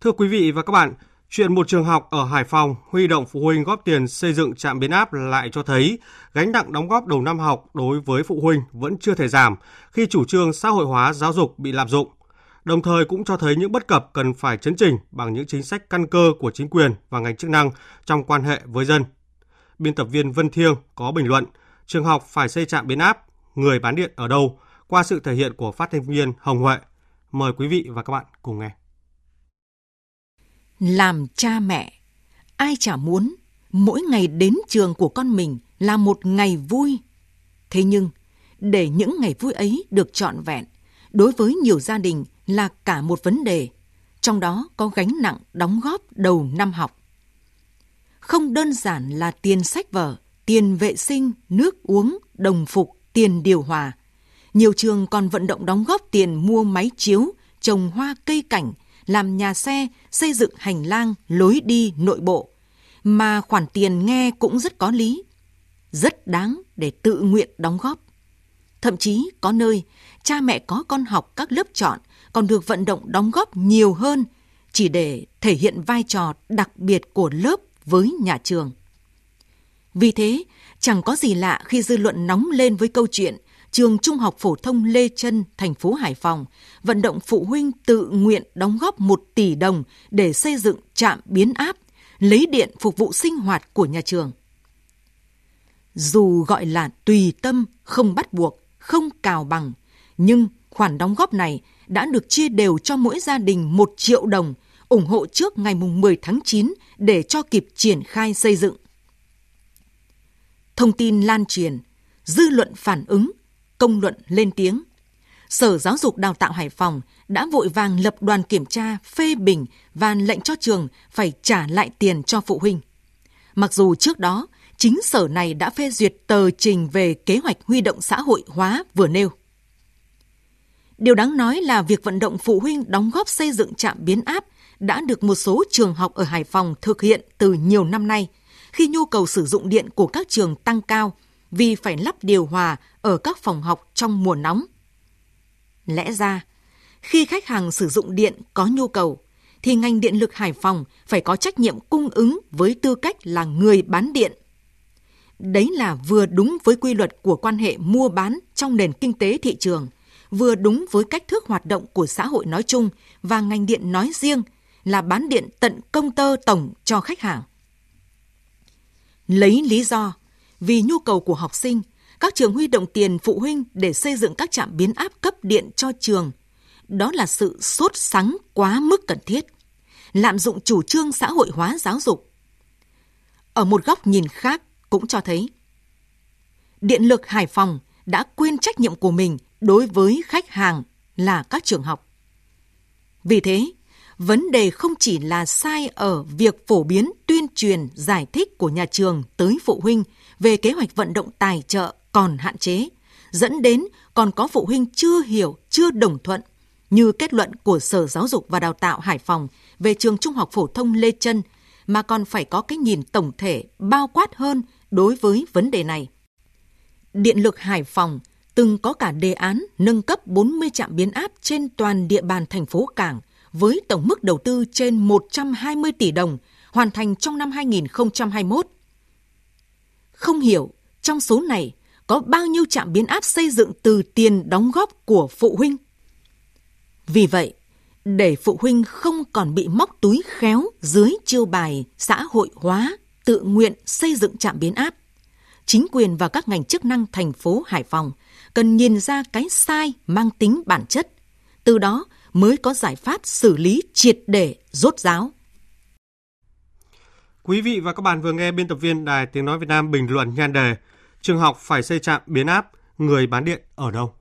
Thưa quý vị và các bạn, chuyện một trường học ở Hải Phòng huy động phụ huynh góp tiền xây dựng trạm biến áp lại cho thấy gánh nặng đóng góp đầu năm học đối với phụ huynh vẫn chưa thể giảm khi chủ trương xã hội hóa giáo dục bị lạm dụng. Đồng thời cũng cho thấy những bất cập cần phải chấn chỉnh bằng những chính sách căn cơ của chính quyền và ngành chức năng trong quan hệ với dân. Biên tập viên Vân Thiêng có bình luận, trường học phải xây trạm biến áp, người bán điện ở đâu qua sự thể hiện của phát thanh viên Hồng Huệ. Mời quý vị và các bạn cùng nghe. Làm cha mẹ, ai chả muốn mỗi ngày đến trường của con mình là một ngày vui. Thế nhưng, để những ngày vui ấy được trọn vẹn, đối với nhiều gia đình là cả một vấn đề, trong đó có gánh nặng đóng góp đầu năm học. Không đơn giản là tiền sách vở, tiền vệ sinh, nước uống, đồng phục, tiền điều hòa. Nhiều trường còn vận động đóng góp tiền mua máy chiếu, trồng hoa cây cảnh, làm nhà xe, xây dựng hành lang, lối đi nội bộ. Mà khoản tiền nghe cũng rất có lý, rất đáng để tự nguyện đóng góp. Thậm chí có nơi, cha mẹ có con học các lớp chọn còn được vận động đóng góp nhiều hơn chỉ để thể hiện vai trò đặc biệt của lớp với nhà trường. Vì thế, chẳng có gì lạ khi dư luận nóng lên với câu chuyện trường Trung học phổ thông Lê Trân, thành phố Hải Phòng, vận động phụ huynh tự nguyện đóng góp 1 tỷ đồng để xây dựng trạm biến áp, lấy điện phục vụ sinh hoạt của nhà trường. Dù gọi là tùy tâm, không bắt buộc, không cào bằng, nhưng khoản đóng góp này đã được chia đều cho mỗi gia đình 1 triệu đồng, ủng hộ trước ngày 10 tháng 9 để cho kịp triển khai xây dựng. Thông tin lan truyền, dư luận phản ứng, công luận lên tiếng. Sở Giáo dục Đào tạo Hải Phòng đã vội vàng lập đoàn kiểm tra, phê bình và lệnh cho trường phải trả lại tiền cho phụ huynh. Mặc dù trước đó, chính sở này đã phê duyệt tờ trình về kế hoạch huy động xã hội hóa vừa nêu. Điều đáng nói là việc vận động phụ huynh đóng góp xây dựng trạm biến áp đã được một số trường học ở Hải Phòng thực hiện từ nhiều năm nay, khi nhu cầu sử dụng điện của các trường tăng cao vì phải lắp điều hòa ở các phòng học trong mùa nóng. Lẽ ra, khi khách hàng sử dụng điện có nhu cầu, thì ngành điện lực Hải Phòng phải có trách nhiệm cung ứng với tư cách là người bán điện. Đấy là vừa đúng với quy luật của quan hệ mua bán trong nền kinh tế thị trường, vừa đúng với cách thức hoạt động của xã hội nói chung và ngành điện nói riêng là bán điện tận công tơ tổng cho khách hàng. Lấy lý do vì nhu cầu của học sinh, các trường huy động tiền phụ huynh để xây dựng các trạm biến áp cấp điện cho trường. Đó là sự sốt sắng quá mức cần thiết. Lạm dụng chủ trương xã hội hóa giáo dục. Ở một góc nhìn khác cũng cho thấy Điện lực Hải Phòng đã quên trách nhiệm của mình đối với khách hàng là các trường học. Vì thế, vấn đề không chỉ là sai ở việc phổ biến tuyên truyền giải thích của nhà trường tới phụ huynh về kế hoạch vận động tài trợ còn hạn chế, dẫn đến còn có phụ huynh chưa hiểu, chưa đồng thuận, như kết luận của Sở Giáo dục và Đào tạo Hải Phòng về trường Trung học phổ thông Lê Trân, mà còn phải có cái nhìn tổng thể bao quát hơn đối với vấn đề này. Điện lực Hải Phòng từng có cả đề án nâng cấp 40 trạm biến áp trên toàn địa bàn thành phố Cảng với tổng mức đầu tư trên 120 tỷ đồng, hoàn thành trong năm 2021. Không hiểu trong số này có bao nhiêu trạm biến áp xây dựng từ tiền đóng góp của phụ huynh. Vì vậy, để phụ huynh không còn bị móc túi khéo dưới chiêu bài xã hội hóa, tự nguyện xây dựng trạm biến áp, chính quyền và các ngành chức năng thành phố Hải Phòng cần nhìn ra cái sai mang tính bản chất, từ đó mới có giải pháp xử lý triệt để rốt ráo. Quý vị và các bạn vừa nghe biên tập viên Đài Tiếng Nói Việt Nam bình luận nhan đề Trường học phải xây trạm biến áp, người bán điện ở đâu?